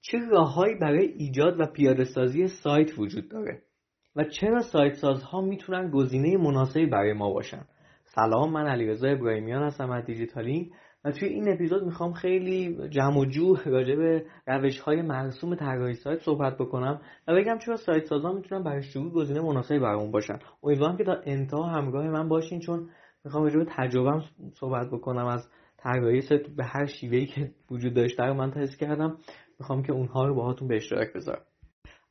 چه راههایی برای ایجاد و پیاده سازی سایت وجود داره و چرا سایت سازها می‌تونن گزینه مناسبی برای ما باشن؟ سلام من علیرضا ابراهیمیان هستم از دیجیتالینگ و توی این اپیزود می‌خوام خیلی جمع و راجع به روش های مرسوم طراحی سایت صحبت بکنم و بگم چرا سایت سازا می‌تونن برای شروع گزینه مناسبی برامون باشن. امیدوارم که تا انتها همراه من باشین چون می‌خوام راجع به تجربهم صحبت بکنم از طراحی سایت به هر شیوهی که وجود داشته رو من تست کردم. می‌خوام که اونها رو باهاتون به اشتراک بذارم.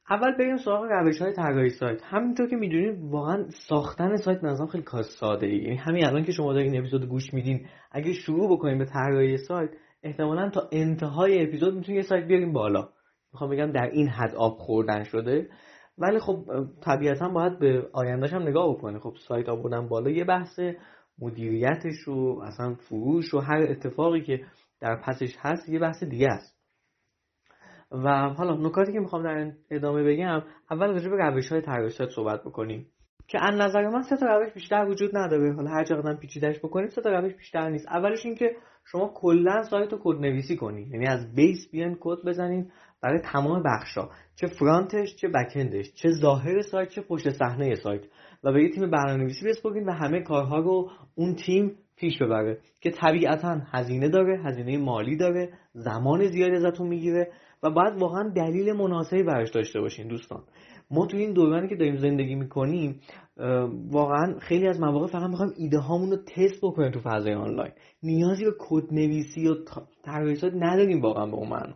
اول بریم سراغ روش های طراحی سایت. همینطور که می‌دونید واقعا ساختن سایت به خیلی کار ساده ای یعنی همین الان که شما دارین اپیزود گوش میدین اگه شروع بکنیم به طراحی سایت احتمالا تا انتهای اپیزود می‌تونید یه سایت بیاریم بالا. می‌خوام بگم در این حد آب خوردن شده. ولی خب طبیعتا باید به آیندهش هم نگاه بکنه. خب سایت آوردن بالا یه بحث مدیریتش و اصلا فروش و هر اتفاقی که در پسش هست یه بحث دیگه است. و حالا نکاتی که می‌خوام در ادامه بگم اول راجع به روش های طراحی صحبت بکنیم. که از نظر من سه تا روش بیشتر وجود نداره. حالا هر چقدر پیچیدهش بکنیم سه تا روش بیشتر نیست. اولش این که شما کلا سایت رو کد نویسی کنی یعنی از بیس بیان کد بزنین برای تمام بخشا چه فرانتش چه بکندش چه ظاهر سایت چه پشت صحنه سایت. و به یه تیم برنامه‌نویسی بسپرین و همه کارها رو اون تیم پیش ببره. که طبیعتا هزینه داره هزینه مالی داره زمان زیادی ازتون می‌گیره. و باید واقعا دلیل مناسبی براش داشته باشین دوستان. ما تو این دورانی که داریم زندگی می‌کنیم واقعا خیلی از مواقع فقط می‌خوایم ایده هامون رو تست بکنیم تو فضای آنلاین. نیازی به کد نویسی و طراحی نداریم واقعا به اون معنا.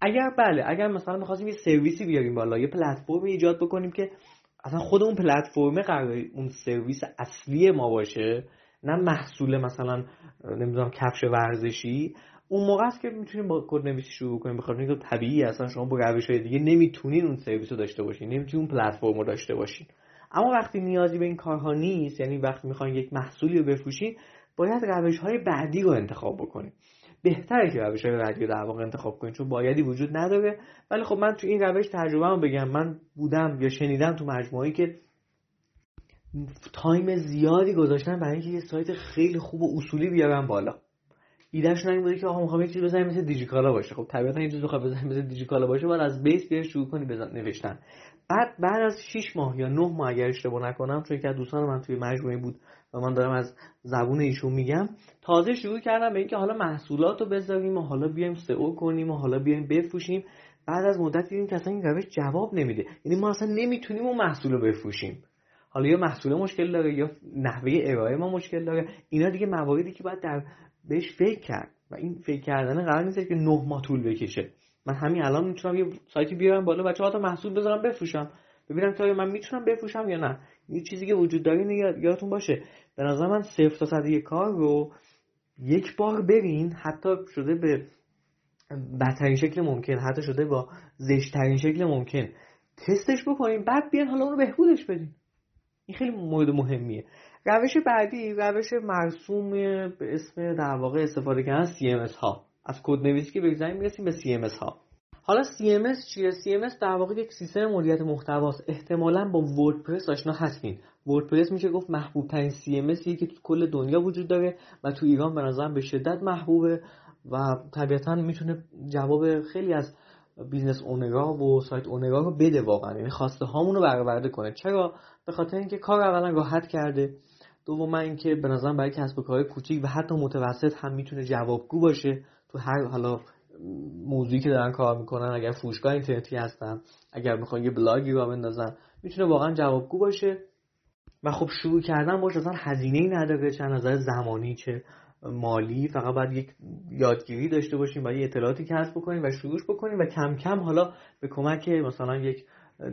اگر بله اگر مثلا می‌خواستیم یه سرویسی بیاریم بالا یه پلتفرم ایجاد بکنیم که اصلا خود اون پلتفرم قرار اون سرویس اصلی ما باشه نه محصول مثلا نمی‌دونم کفش ورزشی اون موقع است که می‌تونیم با کد نویسی شروع کنیم. بخاطر اینکه طبیعی اصلا شما با روش های دیگه نمی‌تونین اون سرویس رو داشته باشین. نمی‌تونین اون پلتفرم رو داشته باشین. اما وقتی نیازی به این کارها نیست یعنی وقتی می‌خواین یک محصولی رو بفروشین باید روش های بعدی رو انتخاب بکنید بهتره که روش های بعدی رو در واقع انتخاب کنید چون بایدی وجود نداره. ولی خب من تو این روش تجربه رو بگم. من بودم یا شنیدم تو مجموعه که time زیادی گذاشتن برای اینکه یه سایت خیلی خوب و اصولی بیارن بالا. ایدهش این بوده که آقا می‌خوام یه چیزی بزنیم مثل دیجیکالا باشه. خب طبیعتا یه چیزی بخواد بزنیم مثل دیجیکالا باشه باید از base بیای شروع کنی به نوشتن. بعد بعد از 6 ماه یا 9 ماه اگر اشتباه نکنم چون که دوستان من توی مجموعه بود و من دارم از زبون ایشون میگم تازه شروع کردم به اینکه حالا محصولات رو بذاریم و حالا بیایم SEO کنیم و حالا بیایم بفروشیم. بعد از مدت دیدیم که اصلا این روش جواب نمیده. یعنی ما اصلا نمی‌تونیم اون محصول رو بفروشیم. حالا یا محصول مشکل داره یا نحوه ارائه ما مشکل داره. اینا دیگه مواردی که باید در بهش فکر کرد. و این فکر کردن قرار نیست که نه ماه طول بکشه. من همین الان می‌تونم یه سایتی بیارم بالا بچه ها تا محصول بذارم بفروشم. ببینم تا من می‌تونم بفروشم یا نه. یه چیزی که وجود داره یادتون باشه به نظر من صفر تا صد یک کار رو یک بار برین حتی شده به بدترین شکل ممکن حتی شده با زشترین شکل ممکن. تستش بکنیم بعد بیان حالا اون رو بهبودش بدین این خیلی مورد مهمیه. روش بعدی روش مرسوم به اسم در واقع استفاده کردن CMS ها. از کد نویسی که بگذاریم می‌رسیم به CMS ها. حالا CMS چیه؟ CMS در واقع یک سیستم مدیریت محتواست. احتمالا با وردپرس آشنا هستین. وردپرس میشه گفت محبوب ترین CMS که تو کل دنیا وجود داره و تو ایران به نظرم به شدت محبوبه و طبیعتا می‌تونه جواب خیلی از business owner ا و site owner ا رو بده واقعا. یعنی خواسته هامون برآورده کنه. چرا؟ به خاطر اینکه کار اولا راحت کرده. دوم اینکه به نظرم برای کسب و کار کوچیک و حتی متوسط هم می‌تونه جوابگو باشه تو هر حالا موضوعی که دارن کار می‌کنن اگر فروشگاه اینترنتی هستن اگر می‌خوان یه بلاگی رو بندازن می‌تونه واقعا جوابگو باشه. و خب شروع کردن باشه اصلا هزینه ای نداره چه نظر زمانی چه مالی فقط باید یک یادگیری داشته باشیم و یه اطلاعاتی کسب بکنیم و شروعش بکنیم و کم کم حالا به کمک مثلا یک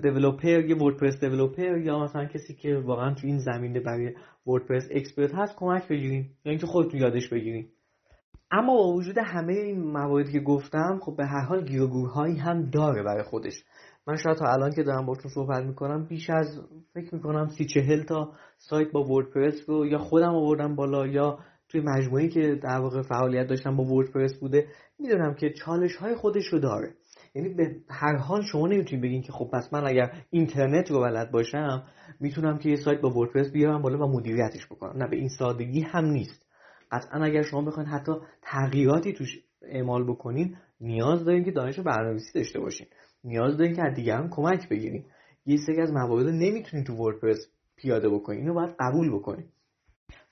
developer یه WordPress developer یا مثلا کسی که واقعا تو این زمینه برای WordPress expert هست کمک بگیریم یا اینکه خودتون یادش بگیریم اما با وجود همه این مواردی که گفتم خب به هر حال گیروگورهایی هم داره برای خودش. من شاید تا الان که دارم باتون صحبت می‌کنم بیش از فکر می‌کنم سی چهل تا سایت با وردپرس رو یا خودم آوردم بالا یا توی مجموعی که در واقع فعالیت داشتم با وردپرس بوده می‌دونم که چالش های خودش رو داره. یعنی به هر حال شما نمی‌تونید بگین که خب پس من اگر اینترنت رو بلد باشم می‌تونم که یه سایت با وردپرس بیارم بالا و مدیریتش بکنم. نه به این سادگی هم نیست. قطعا اگر شما بخواید حتی تغییراتی توش اعمال بکنین نیاز دارین که دانش برنامه‌نویسی داشته باشین. نیاز دارین که از دیگران کمک بگیرین. یه سری از موارد نمی‌تونین تو وردپرس پیاده بکنین. اینو باید قبول بکنین.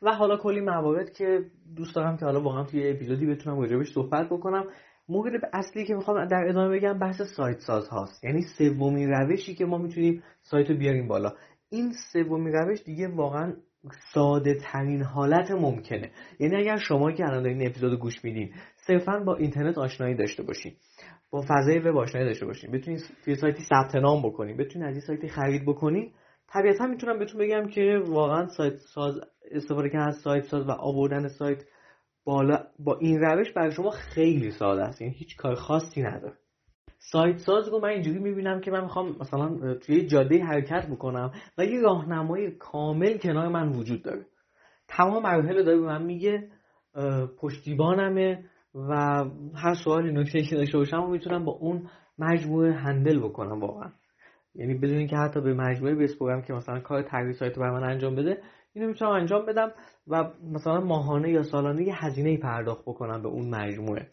و حالا کلی موارد که دوست دارم که حالا واقعا توی اپیزودی بتونم راجبش صحبت بکنم. مورد اصلی که می‌خوام در ادامه بگم بحث سایت ساز هاست. یعنی سومین روشی که ما می‌تونیم سایت رو بیاریم بالا. این سومین روش دیگه واقعا ساده ترین حالت ممکنه. یعنی اگر شما که الان این اپیزود گوش میدین صرفا با اینترنت آشنایی داشته باشین. با فضای وب آشنایی داشته باشین. بتونید توی سایتی ثبت نام بکنین. بتونید از این سایتی خرید بکنین. طبیعتا می‌تونم بهتون بگم که واقعا سایت ساز استفاده کردن از سایت ساز و آوردن سایت بالا با این روش برای شما خیلی ساده است. یعنی هیچ کار خاصی نداره. سایت ساز رو من اینجوری می‌بینم که من می‌خوام مثلا توی جاده حرکت بکنم و یه راهنمای کامل کنار من وجود داره. تمام مراحل داره به من میگه پشتیبانمه و هر سوالی نکته که داشته باشم می‌تونم با اون مجموعه هندل بکنم واقعا. یعنی بدون اینکه حتی به مجموعه بسپرم که مثلا کار طراحی سایت رو برای من انجام بده اینو می‌تونم انجام بدم و مثلا ماهانه یا سالانه یه هزینه پرداخت بکنم به اون مجموعه.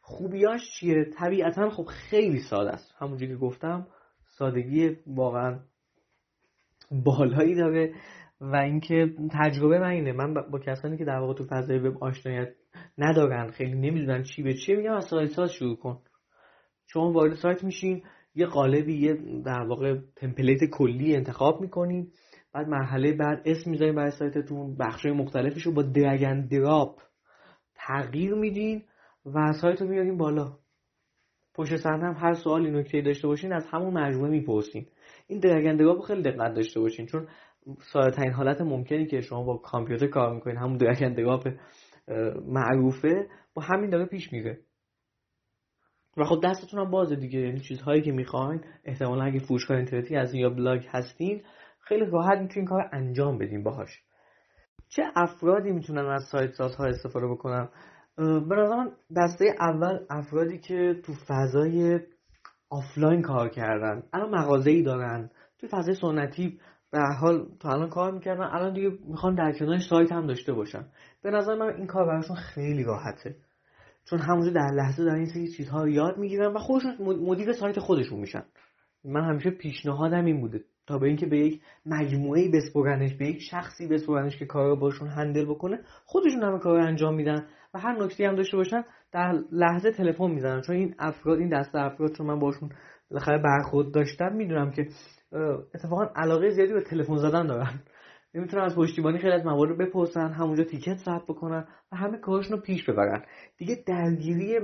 خوبیاش چیه؟ طبیعتا خب خیلی ساده است. همونجوری که گفتم سادگی واقعا بالایی داره و اینکه تجربه من اینه. من با کسانی که در واقع تو فضای وب آشنایت ندارن خیلی نمی‌دونن چی به چیه میگم از سایت ساز شروع کن. شما وارد سایت میشین یه قالبی یه در واقع تمپلیت کلی انتخاب می‌کنین بعد مرحله بعد اسم می‌ذارین برای سایتتون بخشای مختلفش رو با درگن دراپ تغییر میدین و سایت رو میاریم بالا. پشت صحنه هم هر سوالی نکته داشته باشین از همون مجموعه می‌پرسین. این درگن دراپ خیلی دقت داشته باشین چون ساده ترین حالت ممکنی که شما با کامپیوتر کار می‌کنین همون درگن دراپ معروفه با همین داره پیش میره. و خب دستتون هم بازه دیگه یعنی چیزهایی که می‌خواین احتمالا اگه فروشگاه اینترنتی از یا بلاگ هستین خیلی راحت می‌تونین کار انجام بدین باهاش. چه افرادی می‌تونن از سایت سازها استفاده بکنن؟ به من دسته اول افرادی که تو فضای آفلاین کار کردن الان مغازه ای دارن تو فضای سنتی به حال تا الان کار می‌کردن الان دیگه می‌خوان در کنارش سایت هم داشته باشن. به نظر من این کار براشون خیلی راحته. چون همونجا در لحظه دارن این سری چیزها رو یاد می‌گیرن و خودشون مدیر سایت خودشون میشن. من همیشه پیشنهادم این بوده. تا به اینکه به یک مجموعه بسپرنش به یک شخصی بسپرنش که کار رو باشون handle بکنه خودشون همه کار انجام میدن و هر نکته هم داشته باشن در لحظه تلفن می‌زنن. چون این افراد این دسته افراد چون من باشون بالاخره برخورد داشتم می‌دونم که اتفاقا علاقه زیادی به تلفن زدن دارن. نمی‌تونن از پشتیبانی خیلی از موارد بپرسن همونجا تیکت ثبت بکنن و همه کارشون رو پیش ببرن. دیگه درگیری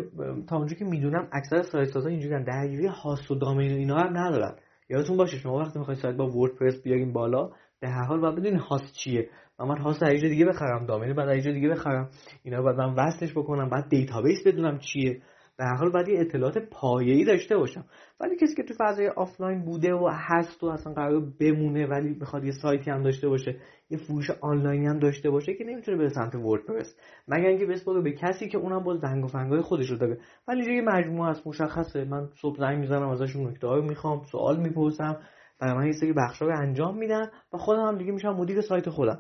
تا اونجا که می‌دونم اکثر سایت سازا اینجوریان درگیری هاست و دامین اینا هم ندارن. یادتون باشه شما وقتی می‌خواید سایت با وردپرس بیارین بالا به هر حال باید بدونین هاست چیه. و من host حالا دیگه بخرم domain بعد حالا دیگه بخرم. اینا بعد من وصلش بکنم بعد database بدونم چیه. هر حال باید یه اطلاعات پایه‌ای داشته باشم. ولی کسی که تو فضای آفلاین بوده و هست و اصلا قرار بمونه ولی می‌خواد یه سایتی هم داشته باشه یه فروش آنلاینی هم داشته باشه که نمی‌تونه به سمت WordPress. مگر اینکه بسپاره به کسی که اونم باز دنگ و فنگای خودش رو داره. ولی یه مجموعه از مشخصه. من صبح زنگ می‌زنم ازشون نکته رو می‌خوام سوال می‌پرسم. برای من یه سری بخشا رو انجام میدن و خودم هم دیگه میشم مدیر سایت خودم.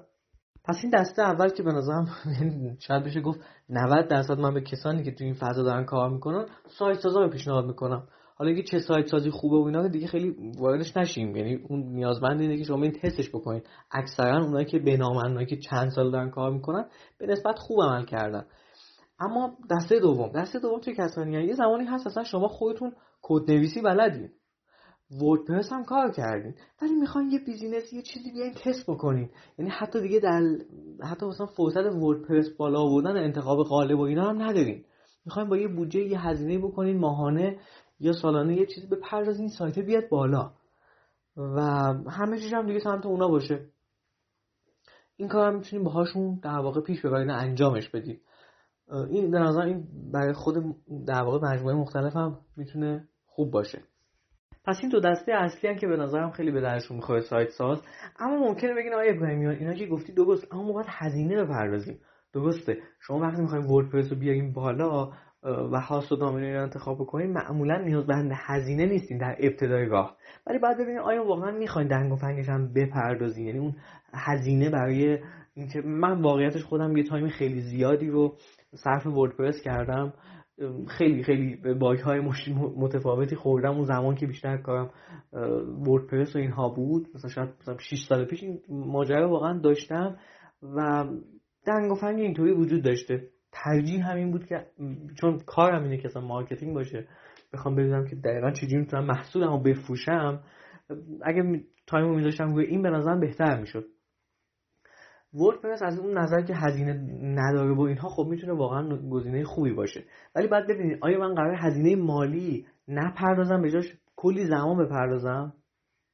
پس این دسته اول که به نظرم شاید بشه گفت 90 درصد من به کسانی که تو این فضا دارن کار می‌کنن سایت سازا به پیشنهاد می‌کنم. حالا اینکه چه سایت سازی خوبه و اینا دیگه خیلی واردش نشیم. یعنی اون نیازمند اینه که شما این تستش بکنید اکثرا اونایی که بنامن که چند سال دارن کار می‌کنن به نسبت خوب عمل کردن. اما دسته دوم. دسته دوم چه کسانی یه زمانی هست اصلا شما خودتون کد نویسی بلدین. WordPress هم کار کردین. ولی می‌خواین یه business یه چیزی بیاین تست بکنین. یعنی حتی دیگه در حتی مثلا فرصت WordPress بالا آوردن انتخاب قالب و اینا هم ندارین. می‌خواین با یه بودجه یه هزینه بکنین ماهانه یا سالانه یه چیزی بپردازین سایت بیاد بالا. و همه چیز هم دیگه سمت اونا باشه. این کار هم می‌تونیم باهاشون در واقع پیش ببرین انجامش بدید این به نظر این برای خود در واقع مجموعه مختلف هم می‌تونه خوب باشه. پس این دو دسته اصلی هم که به نظرم خیلی به درشون می‌خوره سایت ساز. اما ممکنه بگین آقای ابراهیمیان اینا که گفتی درست اما ما باید هزینه بپردازیم. درسته. شما وقتی می‌خوایم وردپرس رو بیاریم بالا و هاست و دامینه رو انتخاب بکنیم معمولا نیازمند هزینه نیستین در ابتدای راه. ولی باید ببینید آیا واقعا می‌خواین دنگ و فنگش هم بپردازین. یعنی اون هزینه برای اینکه من واقعیتش خودم یه time خیلی زیادی رو صرف WordPress کردم. خیلی خیلی bug های متفاوتی خوردم. اون زمان که بیشتر کارم WordPress و اینها بود. مثلا شاید مثلا 6 سال پیش این ماجرا واقعا داشتم و دنگ و فنگ اینطوری وجود داشته. ترجیح همین بود که چون کارم اینه که اصلا marketing باشه بخوام ببینم که دقیقا چجوری می‌تونم محصولمو بفروشم. اگه تایمو میذاشتم روی این به نظرم بهتر می‌شد. وردپرس از اون نظر که هزینه نداره و اینها خب می‌تونه واقعا گزینه خوبی باشه. ولی بعد ببینید آیا من قرار هزینه مالی نپردازم به جاش کلی زمان بپردازم؟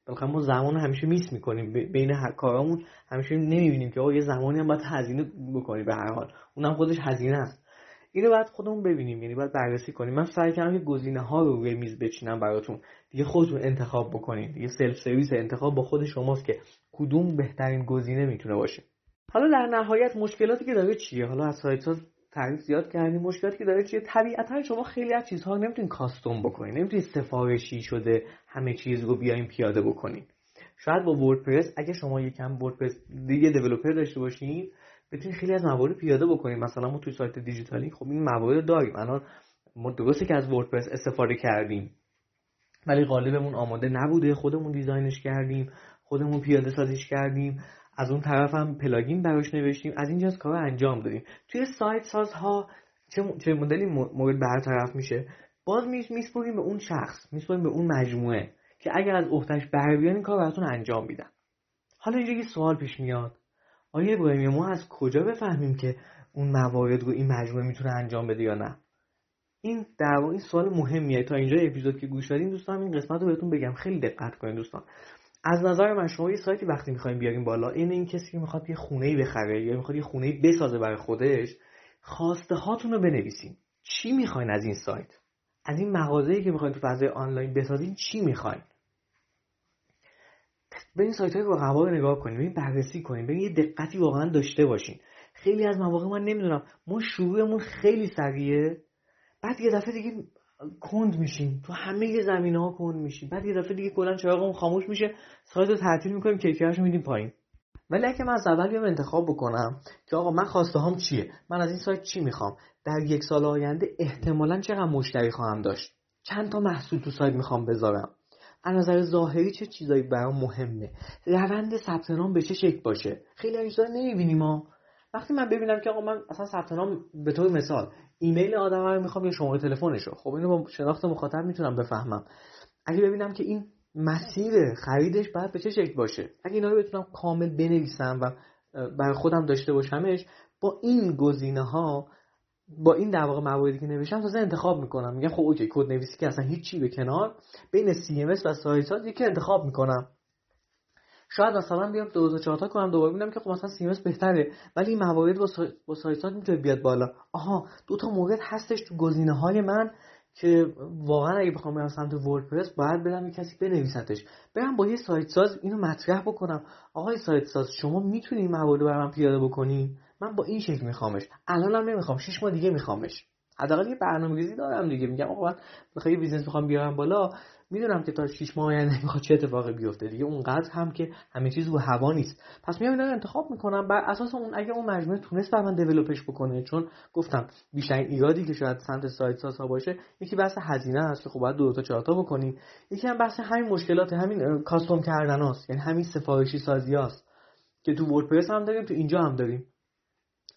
بالاخره ما زمان همیشه میس می‌کنیم. بین کارامون همیشه نمی‌بینیم که آقا یه زمانی هم باید هزینه بکنی به هر حال. اونم خودش هزینه است. اینو باید خودمون ببینیم. یعنی باید بررسی کنیم. من سعی کردم که گزینه ها رو روی میز بچینم براتون. دیگه خودتون انتخاب بکنید. دیگه سلف سرویس انتخاب با خود شماست که کدوم بهترین گزینه می‌تونه باشه. حالا در نهایت مشکلاتی که داره چیه؟ حالا از سایت تعریف زیاد کردیم. مشکلاتی که داره چیه؟ طبیعتا شما خیلی از چیزها رو نمی‌تونید custom بکنید. نمی‌تونید سفارشی شده همه چیز رو بیاین پیاده بکنید. شاید با WordPress اگه شما یکم WordPress دیگه developer داشته باشین بتونید خیلی از موارد پیاده بکنید. مثلا ما توی سایت دیجیتالی خب این موارد داریم. الان ما درسته که از WordPress استفاده کردیم. ولی قالبمون آماده نبوده. خودمون design ش کردیم. خودمون پیاده سازیش کردیم. از اون طرف هم plugin براش نوشتیم. از اینجا کار انجام دادیم. توی سایت سازها چه, چه مدلی مورد برطرف میشه؟ باز میسپریم به اون شخص. میسپریم به اون مجموعه که اگر از عهدش بر بیان این کار براتون انجام میدن حالا اینجا یه سوال پیش میاد. آیا ابراهیمی ما از کجا بفهمیم که اون موارد رو این مجموعه می‌تونه انجام بده یا نه؟ این در این سوال مهمیه. تا اینجا اپیزود که گوش دادین دوستان این قسمت رو بهتون بگم. خیلی دقت کنید دوستان. از نظر من شما یه سایتی وقتی می‌خوایم بیاریم بالا این این کسی که می‌خواد یه خونه بخره یا می‌خواد یه خونه بسازه برای خودش خواسته هاتون رو بنویسین. چی می‌خواین از این سایت؟ از این مغازه‌ای که می‌خواین تو فضای آنلاین بسازین چی می‌خواین؟ به این سایت های رقبا نگاه کنیم این بررسی کنیم به یه دقتی واقعا داشته باشین. خیلی از مواقع من نمی‌دونم ما شروعمون خیلی سریعه بعد یه دفعه دیگه کند میشیم. تو همه زمین ها کند میشیم. بعد یه دفعه دیگه کلا چراغمون خاموش میشه سایت رو تعطیل می‌کنیم کیفیتش میدیم پایین. ولی اگه من از اول بیام انتخاب بکنم که آقا من خواسته هم چیه؟ من از این سایت چی می‌خوام؟ در یک سال آینده احتمالا چقدر مشتری خواهم داشت؟ چند تا محصول تو سایت می‌خوام بذارم؟ از نظر ظاهری چه چیزایی برام مهمه؟ روند ثبت نام به چه شکل باشه؟ خیلی از نمی‌بینیم ما وقتی من ببینم که آقا من اصلا ثبت نام به طور مثال ایمیل آدم رو می‌خوام یا شماره تلفنشو. خب اینو با شناخت مخاطب می‌تونم بفهمم. اگه ببینم که این مسیر خریدش باید به چه شکل باشه. اگه اینا رو بتونم کامل بنویسم و برای خودم داشته باشمش با این گزینه ها با این در واقع مواردی که نوشتم تازه انتخاب می‌کنم. میگم خب OK کد نویسی که اصلا هیچی به کنار. بین CMS و سایت یکی انتخاب می‌کنم. شاید مثلا بیام 2004 تا کنم دوباره ببینم که خب مثلا سیمس بهتره. ولی این موارد با, سا... با سایتات می‌تونه بیاد بالا. آها دو تا مورد هستش تو گزینه های من که واقعا اگه بخوام برم سمت وردپرس باید بدم کسی بنویسدش. برم با یه سایت ساز اینو مطرح بکنم. آقای سایت ساز شما می‌تونی این موارد برام پیاده بکنی؟ من با این شکل میخوامش. الانم نمی‌خوام شش ماه دیگه میخوامش. حداقل یه برنامه‌ریزی دارم دیگه. میگم آقا من یه business بیارم بالا. می‌دونم که تا 6 ماه آینده می‌خواد چه اتفاقی بیفته دیگه. اونقدر هم که همه چیز رو هوا نیست. پس میام اینا رو انتخاب می‌کنم. بر اساس اون اگه اون مجموعه تونست برا من develop ش بکنه چون گفتم بیشتر ایرادی که شاید سمت سایت سازها باشه یکی بحث هزینه است که خب باید دو تا چهار تا بکنی یکی هم بحث همین مشکلات همین custom کردن هاست. یعنی همین سفارشی سازی هاست که تو WordPress هم داریم تو اینجا هم داریم.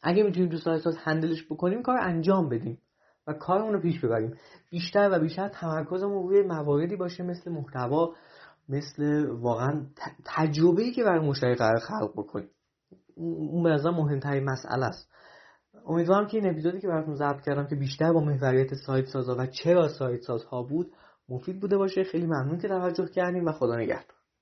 اگه می‌تونیم تو سایت ساز هندلش بکنیم کار انجام بدیم. و کارمون رو پیش ببریم. بیشتر و بیشتر تمرکزمون روی مواردی باشه مثل محتوا مثل واقعا تجربه‌ای که برای مشتری قرار خلق بکنیم اون به نظر مهمترین مسئله است. امیدوارم که این اپیزودی که براتون ضبط کردم که بیشتر با محوریت سایت سازا و چرا سایت سازها بود مفید بوده باشه. خیلی ممنون که توجه کردیم و خدا نگهدار.